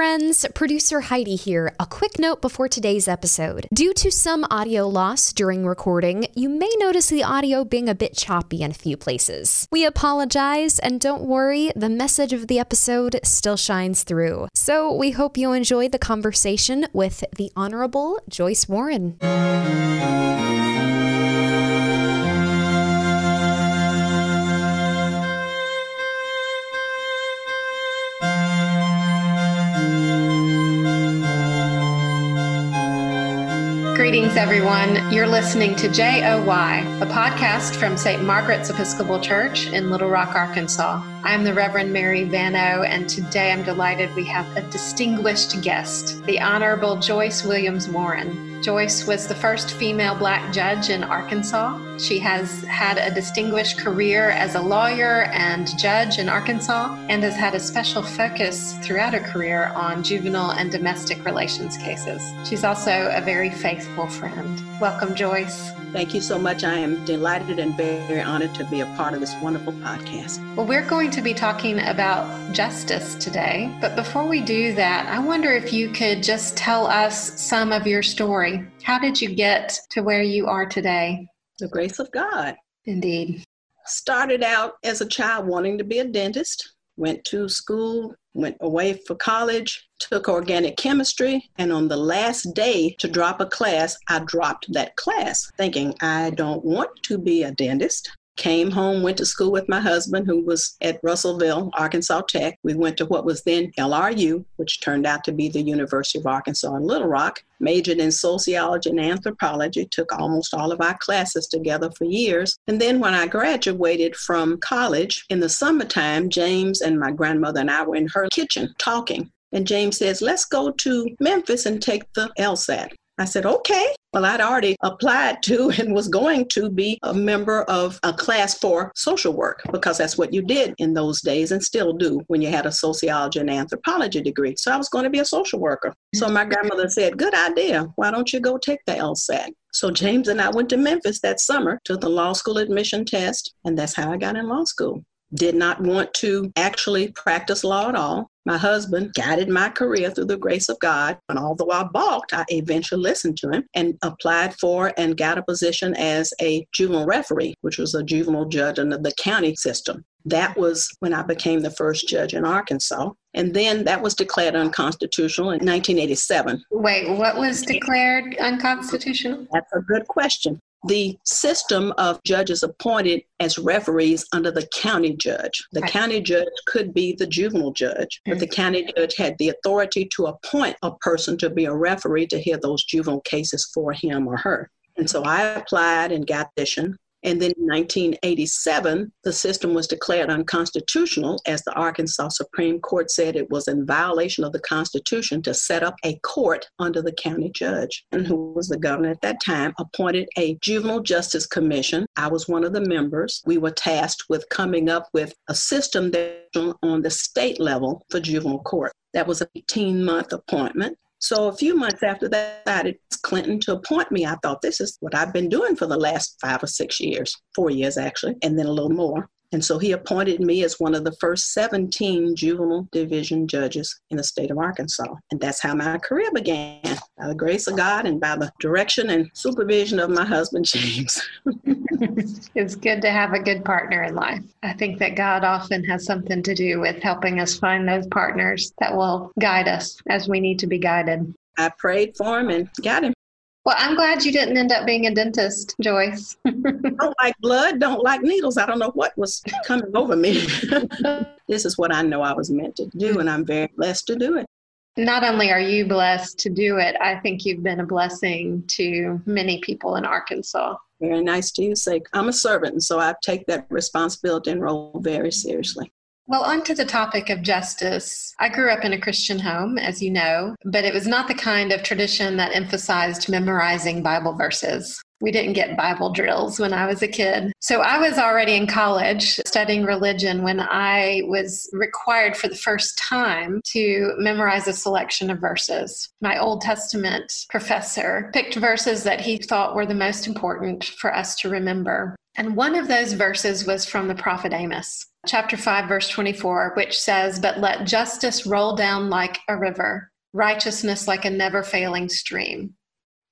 friends. Producer Heidi here. A quick note before today's episode. Due to some audio loss during recording, you may notice the audio being a bit choppy in a few places. We apologize, and don't worry, the message of the episode still shines through. So we hope you enjoy the conversation with the Honorable Joyce Warren. Greetings, everyone. You're listening to JOY, a podcast from St. Margaret's Episcopal Church in Little Rock, Arkansas. I'm the Reverend Mary Vano, and today I'm delighted we have a distinguished guest, the Honorable Joyce Williams Warren. Joyce was the first female black judge in Arkansas. She has had a distinguished career as a lawyer and judge in Arkansas and has had a special focus throughout her career on juvenile and domestic relations cases. She's also a very faithful friend. Welcome, Joyce. Thank you so much. I am delighted and very honored to be a part of this wonderful podcast. Well, we're going to be talking about justice today. But before we do that, I wonder if you could just tell us some of your story. How did you get to where you are today? The grace of God. Indeed. Started out as a child wanting to be a dentist, went to school, went away for college, took organic chemistry, and on the last day to drop a class, I dropped that class, thinking I don't want to be a dentist. Came home, went to school with my husband, who was at Russellville, Arkansas Tech. We went to what was then LRU, which turned out to be the University of Arkansas in Little Rock. Majored in sociology and anthropology, took almost all of our classes together for years. And then when I graduated from college in the summertime, James and my grandmother and I were in her kitchen talking. And James says, let's go to Memphis and take the LSAT. I said, okay. Well, I'd already applied to and was going to be a member of a class for social work because that's what you did in those days and still do when you had a sociology and anthropology degree. So I was going to be a social worker. So my grandmother said, good idea. Why don't you go take the LSAT? So James and I went to Memphis that summer, took the law school admission test, and that's how I got in law school did not want to actually practice law at all. My husband guided my career through the grace of God. And although I balked, I eventually listened to him and applied for and got a position as a juvenile referee, which was a juvenile judge under the county system. That was when I became the first judge in Arkansas. And then that was declared unconstitutional in 1987. Wait, what was declared unconstitutional? That's a good question the system of judges appointed as referees under the county judge. The right. county judge could be the juvenile judge, but the mm-hmm. county judge had the authority to appoint a person to be a referee to hear those juvenile cases for him or her. And so I applied and got petition. And then in 1987, the system was declared unconstitutional as the Arkansas Supreme Court said it was in violation of the Constitution to set up a court under the county judge. And who was the governor at that time appointed a juvenile justice commission. I was one of the members. We were tasked with coming up with a system that on the state level for juvenile court. That was an 18 month appointment. So a few months after that, it's Clinton to appoint me. I thought this is what I've been doing for the last five or six years, four years actually, and then a little more. And so he appointed me as one of the first 17 juvenile division judges in the state of Arkansas. And that's how my career began by the grace of God and by the direction and supervision of my husband, James. it's good to have a good partner in life. I think that God often has something to do with helping us find those partners that will guide us as we need to be guided. I prayed for him and got him. Well, I'm glad you didn't end up being a dentist, Joyce. don't like blood, don't like needles. I don't know what was coming over me. this is what I know I was meant to do, and I'm very blessed to do it. Not only are you blessed to do it, I think you've been a blessing to many people in Arkansas. Very nice to you, say I'm a servant, and so I take that responsibility and role very seriously. Well, on to the topic of justice. I grew up in a Christian home, as you know, but it was not the kind of tradition that emphasized memorizing Bible verses. We didn't get Bible drills when I was a kid. So I was already in college studying religion when I was required for the first time to memorize a selection of verses. My Old Testament professor picked verses that he thought were the most important for us to remember. And one of those verses was from the prophet Amos, chapter 5, verse 24, which says, But let justice roll down like a river, righteousness like a never failing stream.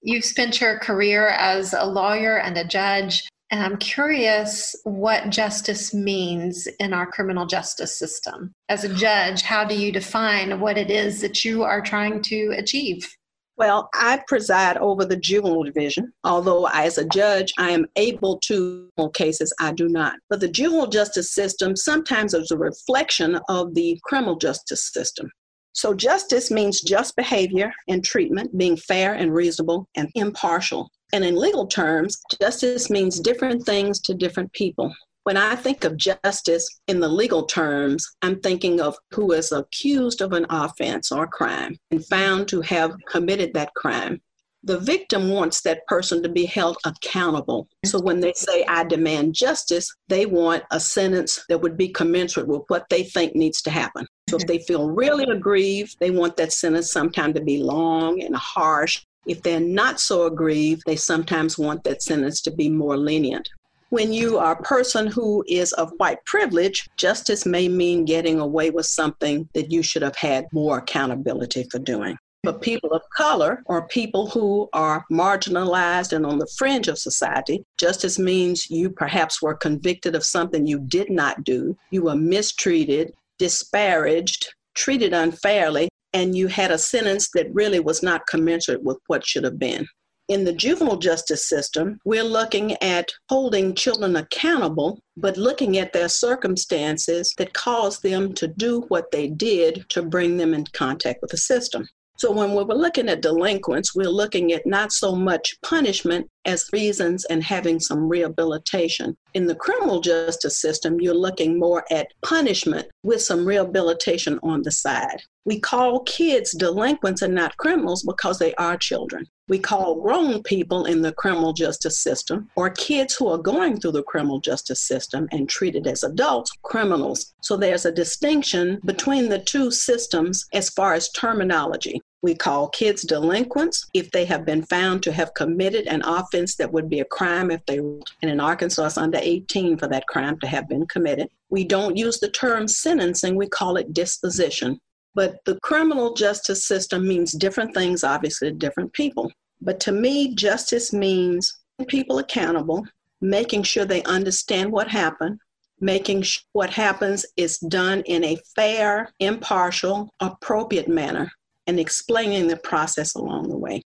You've spent your career as a lawyer and a judge, and I'm curious what justice means in our criminal justice system. As a judge, how do you define what it is that you are trying to achieve? Well, I preside over the juvenile division. Although as a judge, I am able to cases, I do not. But the juvenile justice system sometimes is a reflection of the criminal justice system. So, justice means just behavior and treatment, being fair and reasonable and impartial. And in legal terms, justice means different things to different people. When I think of justice in the legal terms, I'm thinking of who is accused of an offense or crime and found to have committed that crime. The victim wants that person to be held accountable. So when they say, I demand justice, they want a sentence that would be commensurate with what they think needs to happen. So if they feel really aggrieved, they want that sentence sometime to be long and harsh. If they're not so aggrieved, they sometimes want that sentence to be more lenient. When you are a person who is of white privilege, justice may mean getting away with something that you should have had more accountability for doing. But people of color or people who are marginalized and on the fringe of society, justice means you perhaps were convicted of something you did not do, you were mistreated, disparaged, treated unfairly, and you had a sentence that really was not commensurate with what should have been. In the juvenile justice system, we're looking at holding children accountable, but looking at their circumstances that caused them to do what they did to bring them in contact with the system. So when we're looking at delinquents, we're looking at not so much punishment as reasons and having some rehabilitation. In the criminal justice system, you're looking more at punishment with some rehabilitation on the side. We call kids delinquents and not criminals because they are children. We call grown people in the criminal justice system or kids who are going through the criminal justice system and treated as adults criminals. So there's a distinction between the two systems as far as terminology. We call kids delinquents if they have been found to have committed an offense that would be a crime if they were, in Arkansas, it's under 18 for that crime to have been committed. We don't use the term sentencing, we call it disposition. But the criminal justice system means different things, obviously, to different people. But to me, justice means people accountable, making sure they understand what happened, making sure what happens is done in a fair, impartial, appropriate manner, and explaining the process along the way.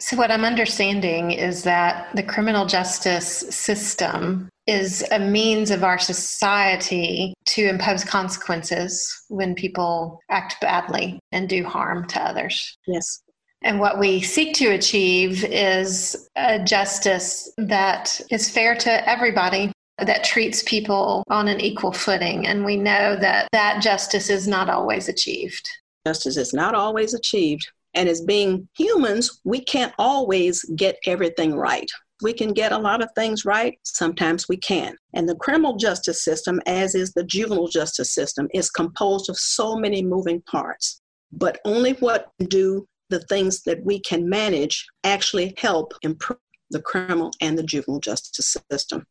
So, what I'm understanding is that the criminal justice system is a means of our society to impose consequences when people act badly and do harm to others. Yes. And what we seek to achieve is a justice that is fair to everybody, that treats people on an equal footing. And we know that that justice is not always achieved. Justice is not always achieved. And as being humans, we can't always get everything right. We can get a lot of things right, sometimes we can. And the criminal justice system, as is the juvenile justice system, is composed of so many moving parts. But only what do the things that we can manage actually help improve the criminal and the juvenile justice system.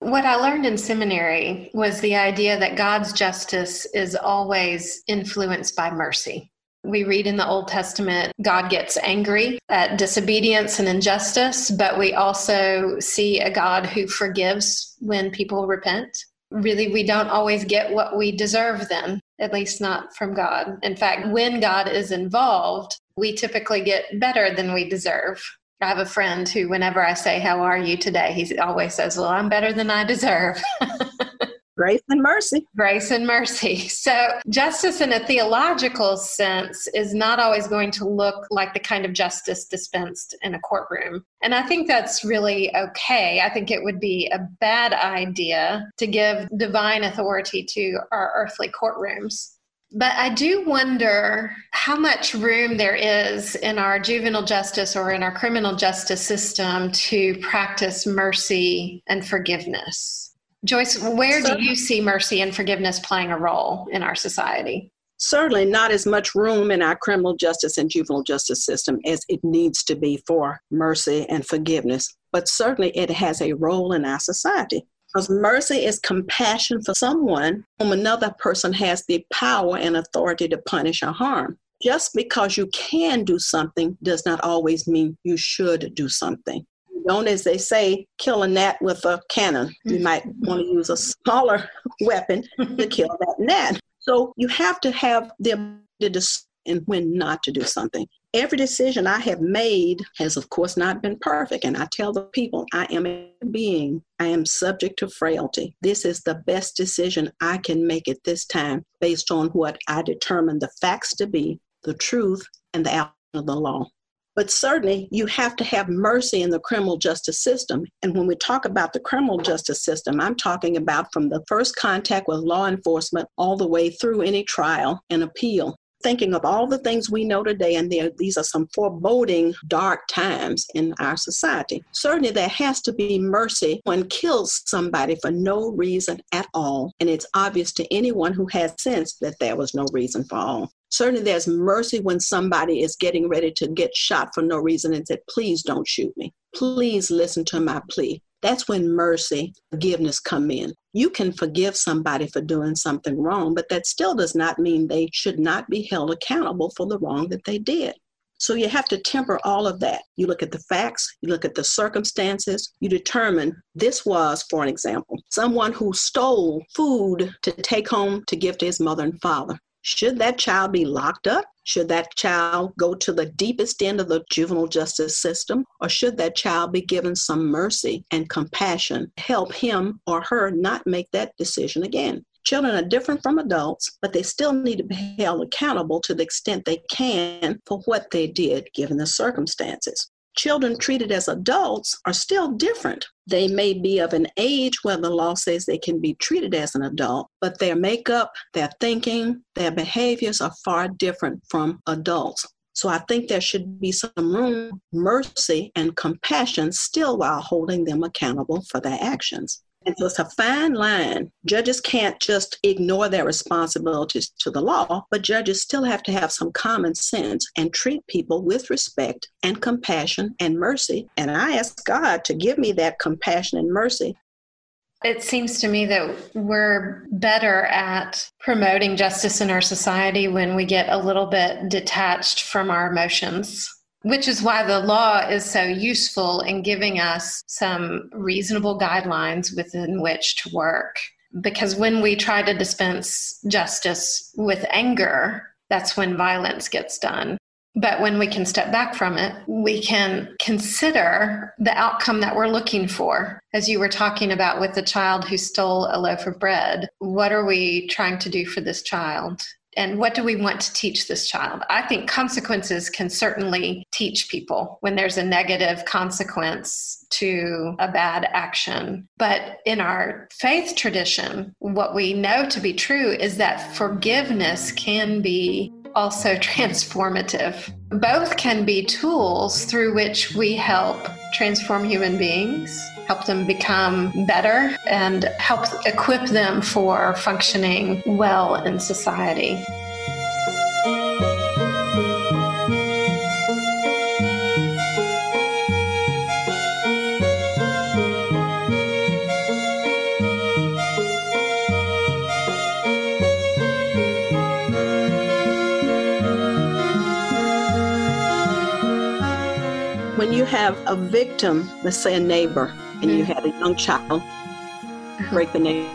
What I learned in seminary was the idea that God's justice is always influenced by mercy. We read in the Old Testament, God gets angry at disobedience and injustice, but we also see a God who forgives when people repent. Really, we don't always get what we deserve then, at least not from God. In fact, when God is involved, we typically get better than we deserve. I have a friend who, whenever I say, How are you today? he always says, Well, I'm better than I deserve. Grace and mercy. Grace and mercy. So, justice in a theological sense is not always going to look like the kind of justice dispensed in a courtroom. And I think that's really okay. I think it would be a bad idea to give divine authority to our earthly courtrooms. But I do wonder how much room there is in our juvenile justice or in our criminal justice system to practice mercy and forgiveness. Joyce, where do you see mercy and forgiveness playing a role in our society? certainly not as much room in our criminal justice and juvenile justice system as it needs to be for mercy and forgiveness, but certainly it has a role in our society. Because mercy is compassion for someone whom another person has the power and authority to punish or harm. Just because you can do something does not always mean you should do something. Don't, as they say, kill a gnat with a cannon. You mm-hmm. might want to use a smaller weapon to kill that gnat. So you have to have the ability to decide when not to do something. Every decision I have made has, of course, not been perfect. And I tell the people, I am a being. I am subject to frailty. This is the best decision I can make at this time based on what I determine the facts to be, the truth, and the outcome of the law. But certainly, you have to have mercy in the criminal justice system. And when we talk about the criminal justice system, I'm talking about from the first contact with law enforcement all the way through any trial and appeal. Thinking of all the things we know today, and there, these are some foreboding dark times in our society. Certainly, there has to be mercy when kills somebody for no reason at all. And it's obvious to anyone who has sense that there was no reason for all. Certainly, there's mercy when somebody is getting ready to get shot for no reason and said, Please don't shoot me. Please listen to my plea. That's when mercy, forgiveness come in. You can forgive somebody for doing something wrong, but that still does not mean they should not be held accountable for the wrong that they did. So you have to temper all of that. You look at the facts, you look at the circumstances, you determine this was, for an example, someone who stole food to take home to give to his mother and father. Should that child be locked up? Should that child go to the deepest end of the juvenile justice system? Or should that child be given some mercy and compassion, help him or her not make that decision again? Children are different from adults, but they still need to be held accountable to the extent they can for what they did given the circumstances children treated as adults are still different. They may be of an age where the law says they can be treated as an adult, but their makeup, their thinking, their behaviors are far different from adults. So I think there should be some room, mercy, and compassion still while holding them accountable for their actions. And so it's a fine line. Judges can't just ignore their responsibilities to the law, but judges still have to have some common sense and treat people with respect and compassion and mercy. And I ask God to give me that compassion and mercy it seems to me that we're better at promoting justice in our society when we get a little bit detached from our emotions which is why the law is so useful in giving us some reasonable guidelines within which to work. Because when we try to dispense justice with anger, that's when violence gets done. But when we can step back from it, we can consider the outcome that we're looking for. As you were talking about with the child who stole a loaf of bread, what are we trying to do for this child? And what do we want to teach this child? I think consequences can certainly teach people when there's a negative consequence to a bad action. But in our faith tradition, what we know to be true is that forgiveness can be also transformative. Both can be tools through which we help transform human beings help them become better, and help equip them for functioning well in society. when you have a victim, let's say a neighbor, and you mm-hmm. had a young child uh-huh. break the neighbor.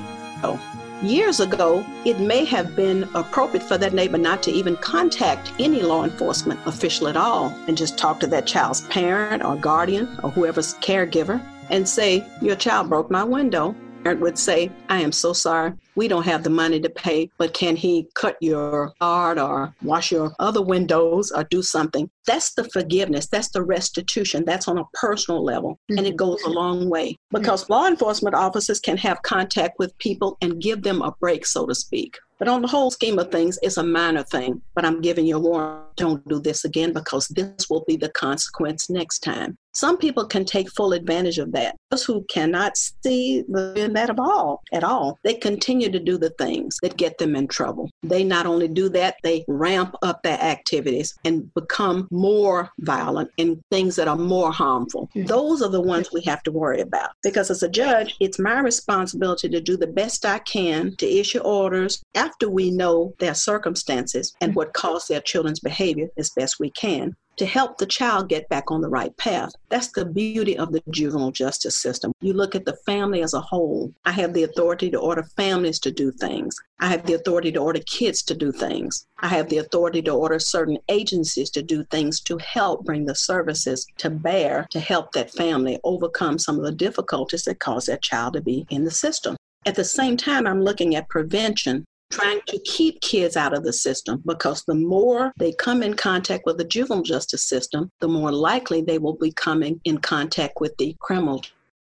Years ago, it may have been appropriate for that neighbor not to even contact any law enforcement official at all and just talk to that child's parent or guardian or whoever's caregiver and say, Your child broke my window would say, I am so sorry. We don't have the money to pay, but can he cut your yard or wash your other windows or do something? That's the forgiveness. That's the restitution. That's on a personal level. Mm-hmm. And it mm-hmm. goes a long way because mm-hmm. law enforcement officers can have contact with people and give them a break, so to speak. But on the whole scheme of things, it's a minor thing. But I'm giving you a warning don't do this again because this will be the consequence next time. Some people can take full advantage of that. Those who cannot see that at all, at all, they continue to do the things that get them in trouble. They not only do that, they ramp up their activities and become more violent in things that are more harmful. Mm-hmm. Those are the ones we have to worry about. Because as a judge, it's my responsibility to do the best I can to issue orders after we know their circumstances and what caused their children's behavior as best we can to help the child get back on the right path. That's the beauty of the juvenile justice system. You look at the family as a whole. I have the authority to order families to do things. I have the authority to order kids to do things. I have the authority to order certain agencies to do things to help bring the services to bear to help that family overcome some of the difficulties that cause that child to be in the system. At the same time, I'm looking at prevention trying to keep kids out of the system because the more they come in contact with the juvenile justice system, the more likely they will be coming in contact with the criminal.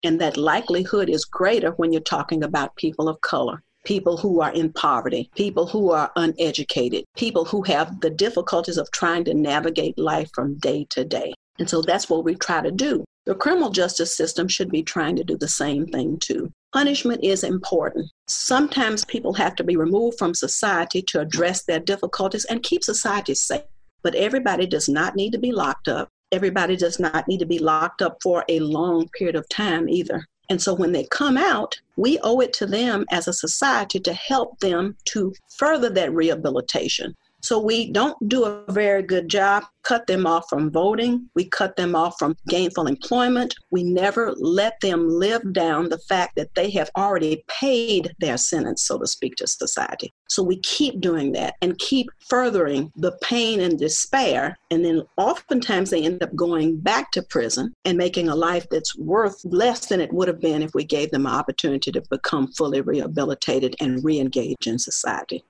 And that likelihood is greater when you're talking about people of color. People who are in poverty, people who are uneducated, people who have the difficulties of trying to navigate life from day to day. And so that's what we try to do. The criminal justice system should be trying to do the same thing too. Punishment is important. Sometimes people have to be removed from society to address their difficulties and keep society safe. But everybody does not need to be locked up. Everybody does not need to be locked up for a long period of time either. And so when they come out, we owe it to them as a society to help them to further that rehabilitation. So we don't do a very good job. Cut them off from voting. We cut them off from gainful employment. We never let them live down the fact that they have already paid their sentence, so to speak, to society. So we keep doing that and keep furthering the pain and despair. And then oftentimes they end up going back to prison and making a life that's worth less than it would have been if we gave them an opportunity to become fully rehabilitated and re engage in society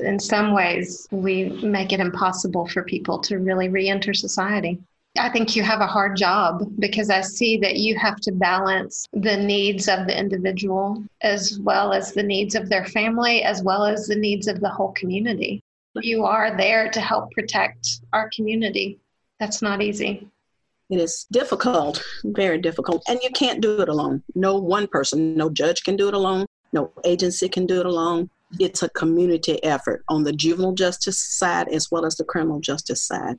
in some ways, we make it impossible for people to really re enter society. I think you have a hard job because I see that you have to balance the needs of the individual as well as the needs of their family, as well as the needs of the whole community. You are there to help protect our community. That's not easy. It is difficult, very difficult. And you can't do it alone. No one person, no judge can do it alone, no agency can do it alone it's a community effort on the juvenile justice side as well as the criminal justice side.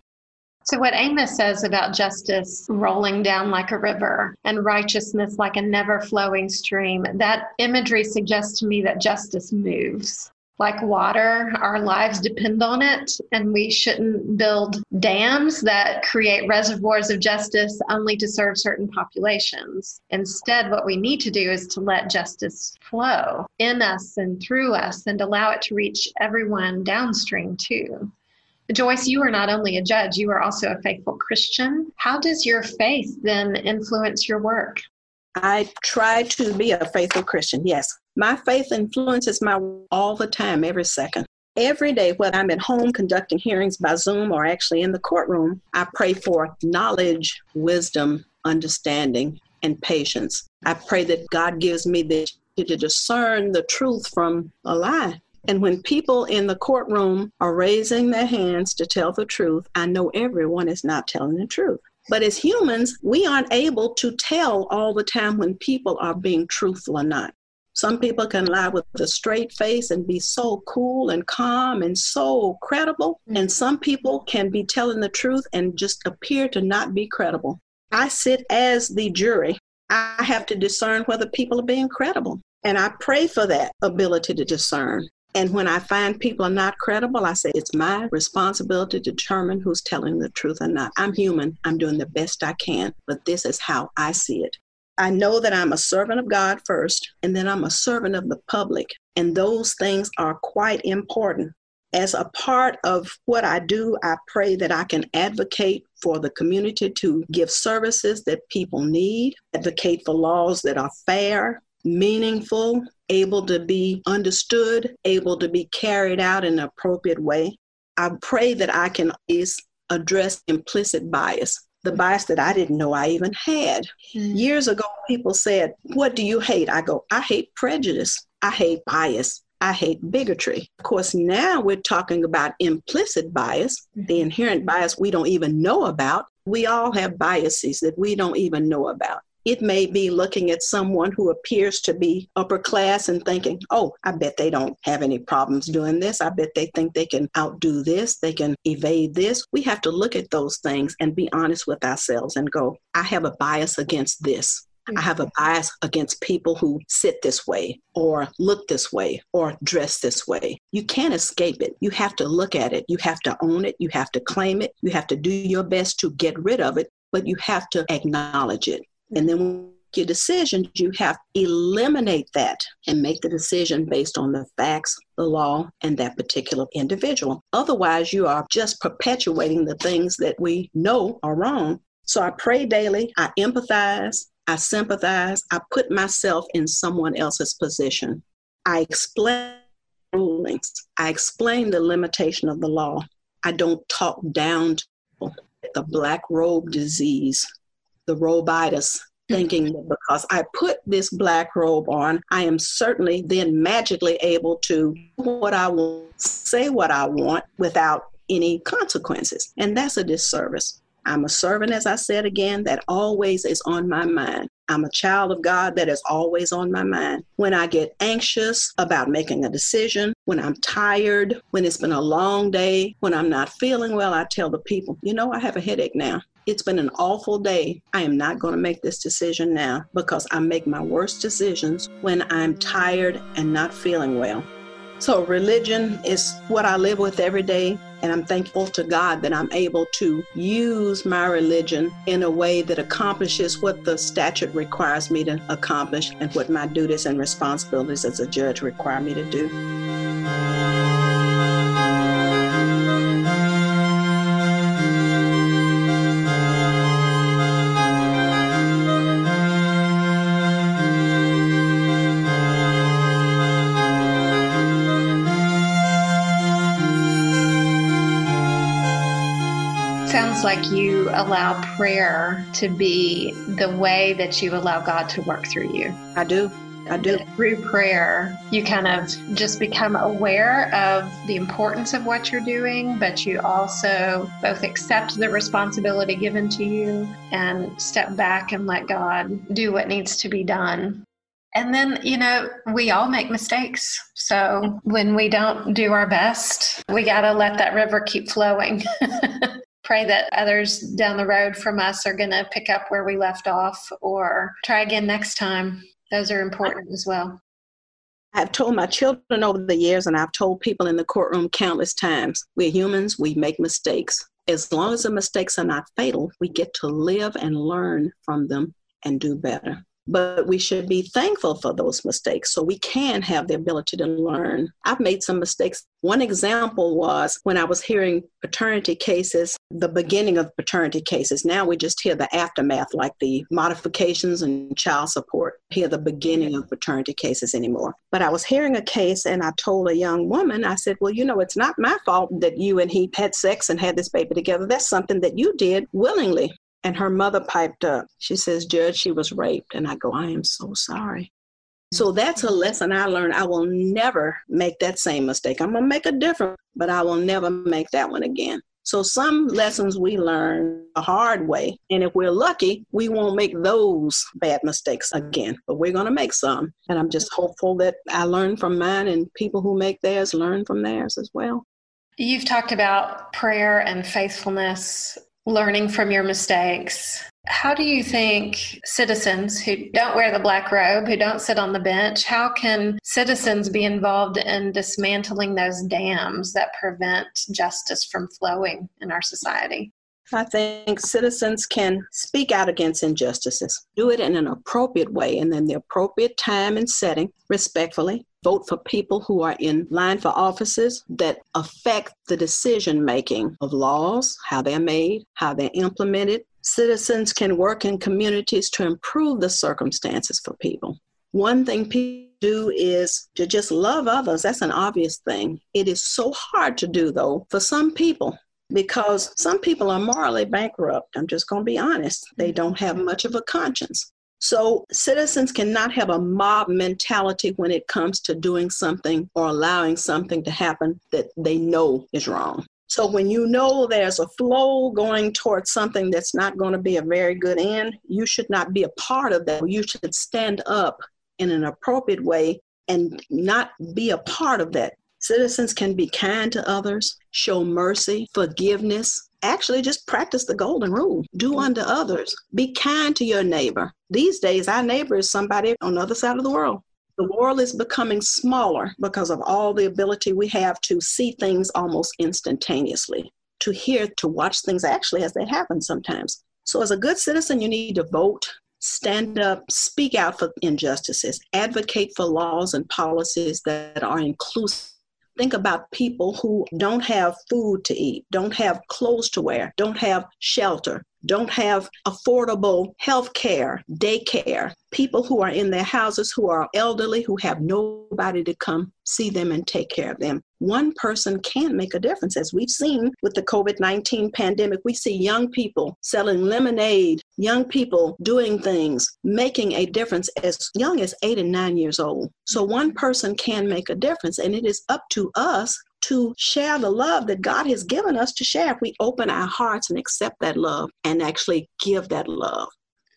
So, what Amos says about justice rolling down like a river and righteousness like a never flowing stream, that imagery suggests to me that justice moves like water. Our lives depend on it, and we shouldn't build dams that create reservoirs of justice only to serve certain populations. Instead, what we need to do is to let justice flow in us and through us and allow it to reach everyone downstream too. Joyce, you are not only a judge, you are also a faithful Christian. How does your faith then influence your work? I try to be a faithful Christian, yes. My faith influences my all the time, every second. Every day, whether I'm at home conducting hearings by Zoom or actually in the courtroom, I pray for knowledge, wisdom, understanding, and patience. I pray that God gives me the to discern the truth from a lie. And when people in the courtroom are raising their hands to tell the truth, I know everyone is not telling the truth. But as humans, we aren't able to tell all the time when people are being truthful or not. Some people can lie with a straight face and be so cool and calm and so credible. Mm. And some people can be telling the truth and just appear to not be credible. I sit as the jury. I have to discern whether people are being credible. And I pray for that ability to discern. And when I find people are not credible, I say it's my responsibility to determine who's telling the truth or not. I'm human. I'm doing the best I can, but this is how I see it. I know that I'm a servant of God first, and then I'm a servant of the public. And those things are quite important. As a part of what I do, I pray that I can advocate for the community to give services that people need, advocate for laws that are fair, meaningful, able to be understood, able to be carried out in an appropriate way. I pray that I can address implicit bias, the bias that I didn't know I even had. Mm. Years ago, people said, What do you hate? I go, I hate prejudice. I hate bias. I hate bigotry. Of course, now we're talking about implicit bias, the mm-hmm. inherent bias we don't even know about. We all have biases that we don't even know about. It may be looking at someone who appears to be upper class and thinking, oh, I bet they don't have any problems doing this. I bet they think they can outdo this, they can evade this. We have to look at those things and be honest with ourselves and go, I have a bias against this. I have a mm-hmm. bias against people who sit this way or look this way or dress this way. You can't escape it. You have to look at it. You have to own it. You have to claim it. You have to do your best to get rid of it, but you have to acknowledge it. And then when your decision, you have to eliminate that and make the decision based on the facts, the law, and that particular individual. Otherwise, you are just perpetuating the things that we know are wrong. So I pray daily, I empathize, I sympathize, I put myself in someone else's position. I explain rulings, I explain the limitation of the law. I don't talk down to the black robe disease the robitis, mm-hmm. thinking that because I put this black robe on, I am certainly then magically able to do what I want, say what I want without any consequences. And that's a disservice. I'm a servant, as I said again, that always is on my mind. I'm a child of God that is always on my mind. When I get anxious about making a decision, when I'm tired, when it's been a long day, when I'm not feeling well, I tell the people, you know, I have a headache now. It's been an awful day. I am not going to make this decision now because I make my worst decisions when I'm tired and not feeling well. So, religion is what I live with every day. And I'm thankful to God that I'm able to use my religion in a way that accomplishes what the statute requires me to accomplish and what my duties and responsibilities as a judge require me to do. Like you allow prayer to be the way that you allow God to work through you. I do. I do. Through prayer, you kind of just become aware of the importance of what you're doing, but you also both accept the responsibility given to you and step back and let God do what needs to be done. And then, you know, we all make mistakes. So when we don't do our best, we got to let that river keep flowing. pray that others down the road from us are going to pick up where we left off or try again next time. Those are important as well. I've told my children over the years, and I've told people in the courtroom countless times we're humans, we make mistakes. As long as the mistakes are not fatal, we get to live and learn from them and do better but we should be thankful for those mistakes so we can have the ability to learn. I've made some mistakes. One example was when I was hearing paternity cases, the beginning of paternity cases. Now we just hear the aftermath, like the modifications and child support, hear the beginning of paternity cases anymore. But I was hearing a case and I told a young woman, I said, Well, you know, it's not my fault that you and he had sex and had this baby together. That's something that you did willingly. And her mother piped up. She says, Judge, she was raped. And I go, I am so sorry. So that's a lesson I learned. I will never make that same mistake. I'm going to make a different, but I will never make that one again. So some lessons we learn the hard way. And if we're lucky, we won't make those bad mistakes again, but we're going to make some. And I'm just hopeful that I learn from mine and people who make theirs learn from theirs as well. You've talked about prayer and faithfulness learning from your mistakes. How do you think citizens who don't wear the black robe, who don't sit on the bench, how can citizens be involved in dismantling those dams that prevent justice from flowing in our society? I think citizens can speak out against injustices, do it in an appropriate way and in the appropriate time and setting, respectfully. Vote for people who are in line for offices that affect the decision making of laws, how they're made, how they're implemented. Citizens can work in communities to improve the circumstances for people. One thing people do is to just love others. That's an obvious thing. It is so hard to do, though, for some people because some people are morally bankrupt. I'm just going to be honest. They mm-hmm. don't have much of a conscience. So citizens cannot have a mob mentality when it comes to doing something or allowing something to happen that they know is wrong. So when you know there's a flow going towards something that's not going to be a very good end, you should not be a part of that. You should stand up in an appropriate way and not be a part of that. Citizens can be kind to others, show mercy, forgiveness, actually just practice the golden rule. Do mm-hmm. unto others. Be kind to your neighbor. These days our neighbor is somebody on the other side of the world. The world is becoming smaller because of all the ability we have to see things almost instantaneously to hear to watch things actually as they happen sometimes. So as a good citizen you need to vote stand up speak out for injustices advocate for laws and policies that are inclusive Think about people who don't have food to eat, don't have clothes to wear, don't have shelter, don't have affordable health care, daycare, people who are in their houses who are elderly, who have nobody to come see them and take care of them. One person can make a difference. As we've seen with the COVID 19 pandemic, we see young people selling lemonade, young people doing things, making a difference as young as eight and nine years old. So one person can make a difference, and it is up to us to share the love that God has given us to share if we open our hearts and accept that love and actually give that love.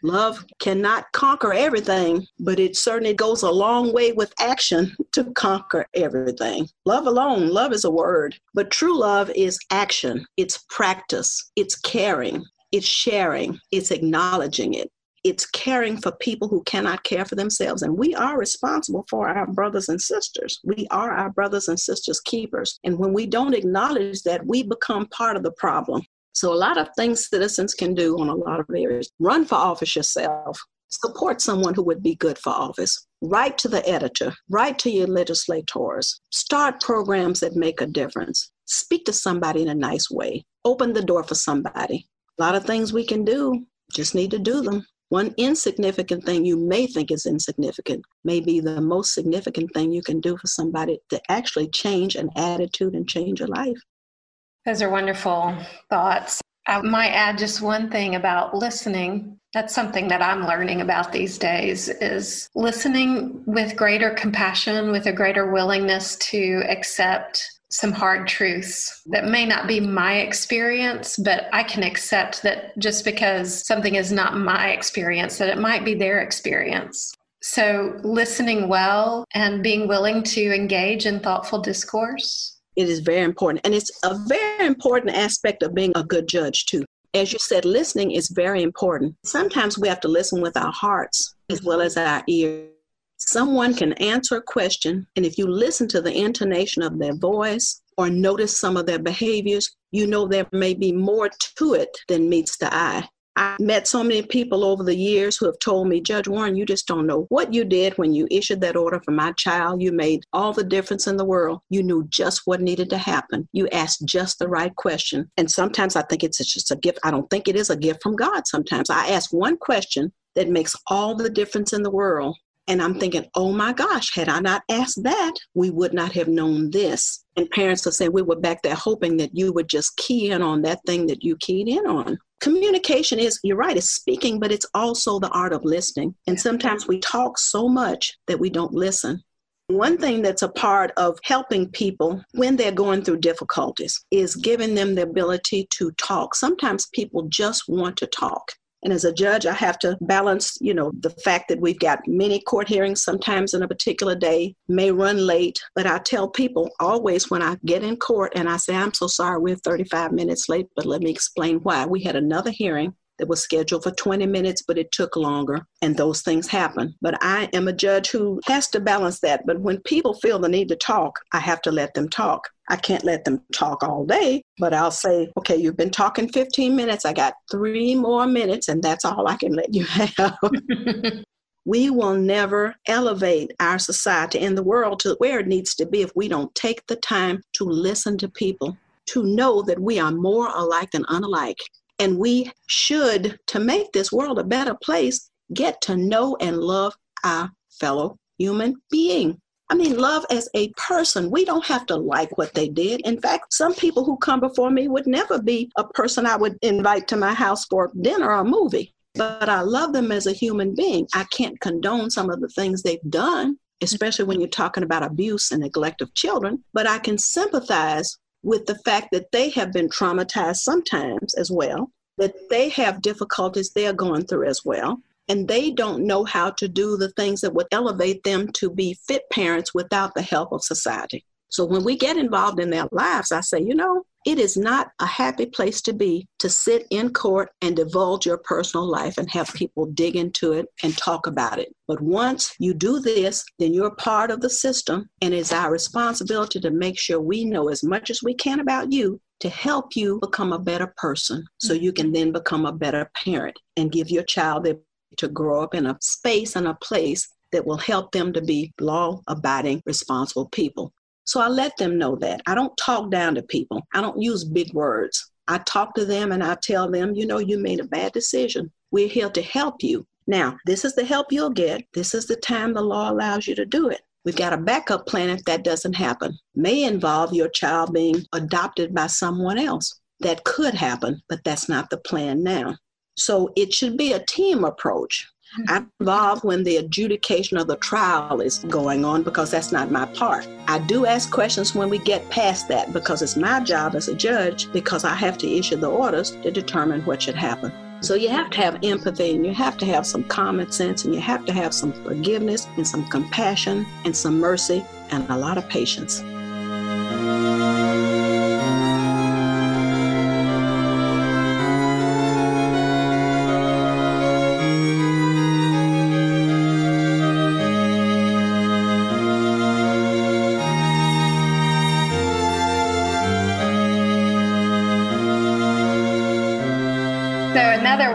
Love cannot conquer everything, but it certainly goes a long way with action to conquer everything. Love alone, love is a word, but true love is action, it's practice, it's caring, it's sharing, it's acknowledging it it's caring for people who cannot care for themselves. And we are responsible for our brothers and sisters. We are our brothers and sisters' keepers. And when we don't acknowledge that, we become part of the problem. So, a lot of things citizens can do on a lot of areas. Run for office yourself, support someone who would be good for office, write to the editor, write to your legislators, start programs that make a difference, speak to somebody in a nice way, open the door for somebody. A lot of things we can do, just need to do them. One insignificant thing you may think is insignificant may be the most significant thing you can do for somebody to actually change an attitude and change a life. Those are wonderful thoughts. I might add just one thing about listening. That's something that I'm learning about these days is listening with greater compassion, with a greater willingness to accept some hard truths that may not be my experience, but I can accept that just because something is not my experience, that it might be their experience. So, listening well and being willing to engage in thoughtful discourse. It is very important. And it's a very important aspect of being a good judge, too. As you said, listening is very important. Sometimes we have to listen with our hearts as well as our ears Someone can answer a question, and if you listen to the intonation of their voice or notice some of their behaviors, you know there may be more to it than meets the eye. I met so many people over the years who have told me, Judge Warren, you just don't know what you did when you issued that order for my child. You made all the difference in the world. You knew just what needed to happen. You asked just the right question. And sometimes I think it's just a gift. I don't think it is a gift from God sometimes. I ask one question that makes all the difference in the world. And I'm mm. thinking, oh my gosh, had I not asked that, we would not have known this. And parents are saying, we were back there hoping that you would just key in on that thing that you keyed in on. Communication is, you're right, it's speaking, but it's also the art of listening. And sometimes we talk so much that we don't listen. One thing that's a part of helping people when they're going through difficulties is giving them the ability to talk. Sometimes people just want to talk. And as a judge, I have to balance, you know, the fact that we've got many court hearings sometimes in a particular day, may run late. But I tell people always when I get in court and I say, I'm so sorry, we're 35 minutes late, but let me explain why. We had another hearing that was scheduled for 20 minutes, but it took longer, and those things happen. But I am a judge who has to balance that. But when people feel the need to talk, I have to let them talk. I can't let them talk all day, but I'll say, okay, you've been talking 15 minutes. I got three more minutes, and that's all I can let you have. we will never elevate our society and the world to where it needs to be if we don't take the time to listen to people, to know that we are more alike than unlike. And we should, to make this world a better place, get to know and love our fellow human being. I mean, love as a person. We don't have to like what they did. In fact, some people who come before me would never be a person I would invite to my house for dinner or a movie. but I love them as a human being. I can't condone some of the things they've done, especially when you're talking about abuse and neglect of children, but I can sympathize with the fact that they have been traumatized sometimes as well, that they have difficulties they're going through as well, and they don't know how to do the things that would elevate them to be fit parents without the help of society. So when we get involved in their lives, I say, you know, it is not a happy place to be to sit in court and divulge your personal life and have people dig into it and talk about it. But once you do this, then you're part of the system, and it's our responsibility to make sure we know as much as we can about you to help you become a better person so you can then become a better parent and give your child the to grow up in a space and a place that will help them to be law abiding, responsible people. So I let them know that. I don't talk down to people, I don't use big words. I talk to them and I tell them, you know, you made a bad decision. We're here to help you. Now, this is the help you'll get. This is the time the law allows you to do it. We've got a backup plan if that doesn't happen. May involve your child being adopted by someone else. That could happen, but that's not the plan now. So it should be a team approach. I'm involved when the adjudication of the trial is going on because that's not my part. I do ask questions when we get past that because it's my job as a judge because I have to issue the orders to determine what should happen. So you have to have empathy and you have to have some common sense and you have to have some forgiveness and some compassion and some mercy and a lot of patience.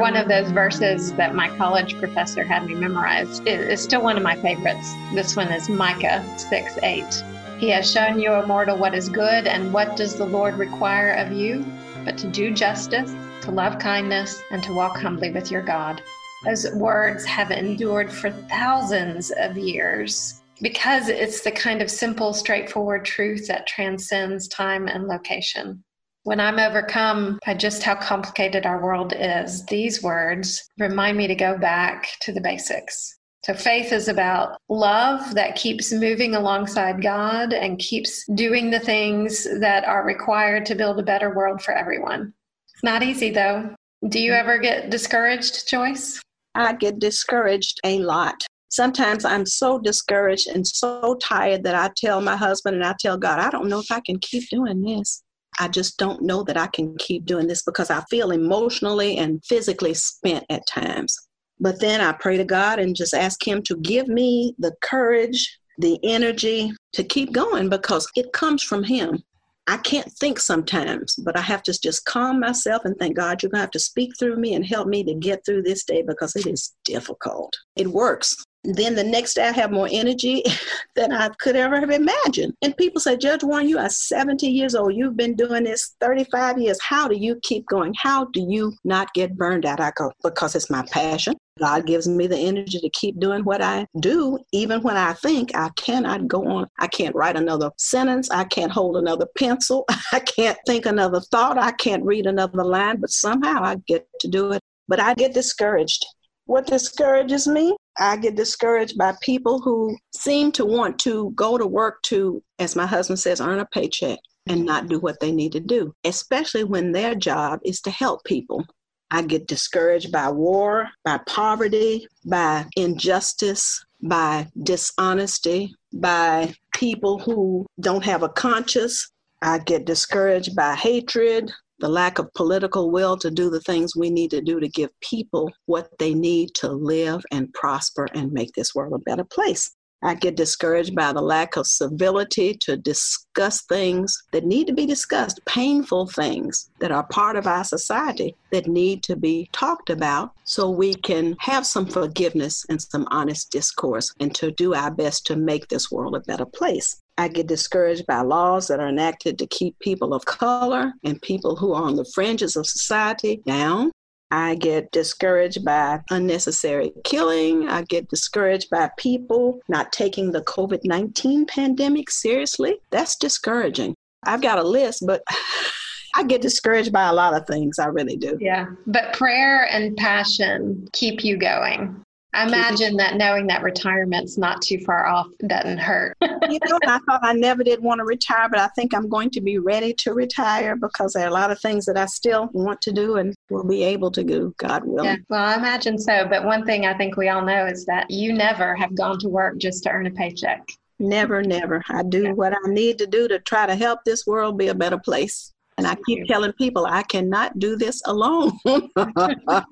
One of those verses that my college professor had me memorize. It is still one of my favorites. This one is Micah 6 8. He has shown you, a mortal, what is good, and what does the Lord require of you? But to do justice, to love kindness, and to walk humbly with your God. Those words have endured for thousands of years because it's the kind of simple, straightforward truth that transcends time and location. When I'm overcome by just how complicated our world is, these words remind me to go back to the basics. So, faith is about love that keeps moving alongside God and keeps doing the things that are required to build a better world for everyone. It's not easy, though. Do you ever get discouraged, Joyce? I get discouraged a lot. Sometimes I'm so discouraged and so tired that I tell my husband and I tell God, I don't know if I can keep doing this. I just don't know that I can keep doing this because I feel emotionally and physically spent at times. But then I pray to God and just ask Him to give me the courage, the energy to keep going because it comes from Him. I can't think sometimes, but I have to just calm myself and thank God you're going to have to speak through me and help me to get through this day because it is difficult. It works then the next day I have more energy than I could ever have imagined. And people say, Judge Warren, you are 70 years old. You've been doing this 35 years. How do you keep going? How do you not get burned out? I go, because it's my passion. God gives me the energy to keep doing what I do, even when I think I cannot go on. I can't write another sentence. I can't hold another pencil. I can't think another thought. I can't read another line, but somehow I get to do it. But I get discouraged. What discourages me I get discouraged by people who seem to want to go to work to, as my husband says, earn a paycheck and not do what they need to do, especially when their job is to help people. I get discouraged by war, by poverty, by injustice, by dishonesty, by people who don't have a conscience. I get discouraged by hatred, the lack of political will to do the things we need to do to give people what they need to live and prosper and make this world a better place. I get discouraged by the lack of civility to discuss things that need to be discussed, painful things that are part of our society that need to be talked about so we can have some forgiveness and some honest discourse and to do our best to make this world a better place. I get discouraged by laws that are enacted to keep people of color and people who are on the fringes of society down. I get discouraged by unnecessary killing. I get discouraged by people not taking the COVID 19 pandemic seriously. That's discouraging. I've got a list, but I get discouraged by a lot of things. I really do. Yeah. But prayer and passion keep you going. I imagine that knowing that retirement's not too far off doesn't hurt. you know, I thought I never did want to retire, but I think I'm going to be ready to retire because there are a lot of things that I still want to do and will be able to do, God willing. Yeah, well, I imagine so. But one thing I think we all know is that you never have gone to work just to earn a paycheck. Never, never. I do yeah. what I need to do to try to help this world be a better place. And I keep telling people I cannot do this alone. oh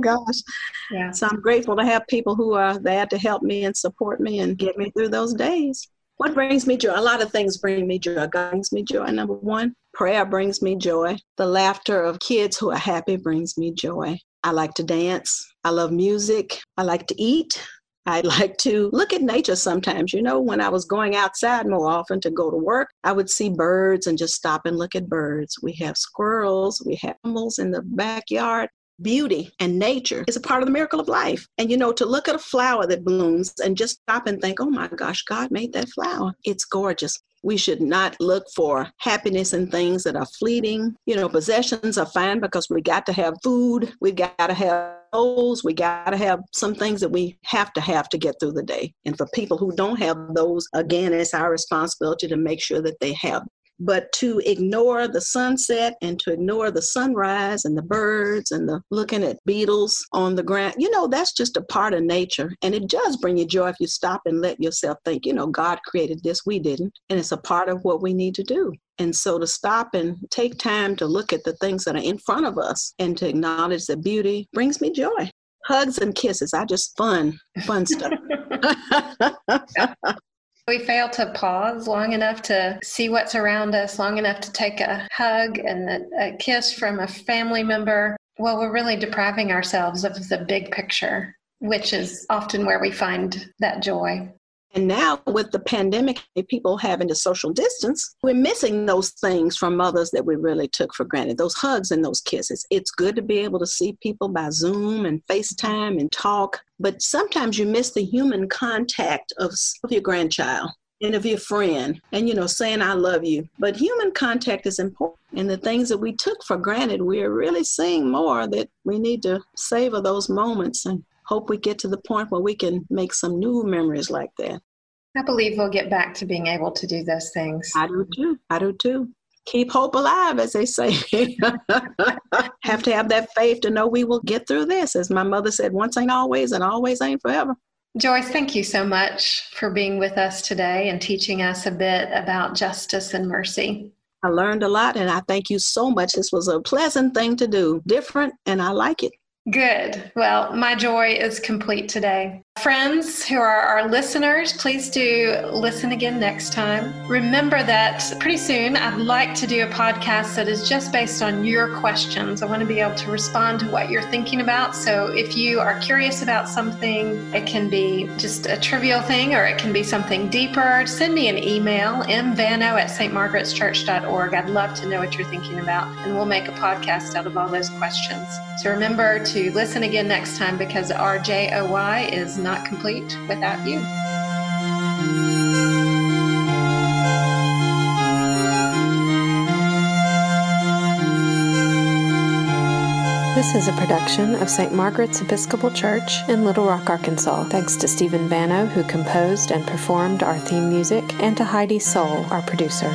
gosh. Yeah. So I'm grateful to have people who are there to help me and support me and get me through those days. What brings me joy? A lot of things bring me joy. God brings me joy. Number one, prayer brings me joy. The laughter of kids who are happy brings me joy. I like to dance. I love music. I like to eat. I like to look at nature sometimes. You know, when I was going outside more often to go to work, I would see birds and just stop and look at birds. We have squirrels, we have animals in the backyard. Beauty and nature is a part of the miracle of life. And you know, to look at a flower that blooms and just stop and think, oh my gosh, God made that flower. It's gorgeous. We should not look for happiness in things that are fleeting. You know, possessions are fine because we got to have food, we got to have those, we got to have some things that we have to have to get through the day. And for people who don't have those, again, it's our responsibility to make sure that they have but to ignore the sunset and to ignore the sunrise and the birds and the looking at beetles on the ground, you know, that's just a part of nature. And it does bring you joy if you stop and let yourself think, you know, God created this, we didn't. And it's a part of what we need to do. And so to stop and take time to look at the things that are in front of us and to acknowledge the beauty brings me joy hugs and kisses. I just fun, fun stuff. We fail to pause long enough to see what's around us, long enough to take a hug and a, a kiss from a family member. Well, we're really depriving ourselves of the big picture, which is often where we find that joy. And now with the pandemic, people having to social distance, we're missing those things from others that we really took for granted, those hugs and those kisses. It's good to be able to see people by Zoom and FaceTime and talk, but sometimes you miss the human contact of, of your grandchild and of your friend and you know saying i love you but human contact is important and the things that we took for granted we're really seeing more that we need to savor those moments and hope we get to the point where we can make some new memories like that. I believe we'll get back to being able to do those things. I do too. I do too. Keep hope alive, as they say. have to have that faith to know we will get through this. As my mother said, once ain't always, and always ain't forever. Joyce, thank you so much for being with us today and teaching us a bit about justice and mercy. I learned a lot, and I thank you so much. This was a pleasant thing to do, different, and I like it. Good. Well, my joy is complete today. Friends who are our listeners, please do listen again next time. Remember that pretty soon I'd like to do a podcast that is just based on your questions. I want to be able to respond to what you're thinking about. So if you are curious about something, it can be just a trivial thing or it can be something deeper. Send me an email, mvano at stmargaretschurch.org. I'd love to know what you're thinking about, and we'll make a podcast out of all those questions. So remember to listen again next time because our joy is not complete without you. This is a production of St. Margaret's Episcopal Church in Little Rock, Arkansas. Thanks to Stephen Vano, who composed and performed our theme music, and to Heidi Soul, our producer.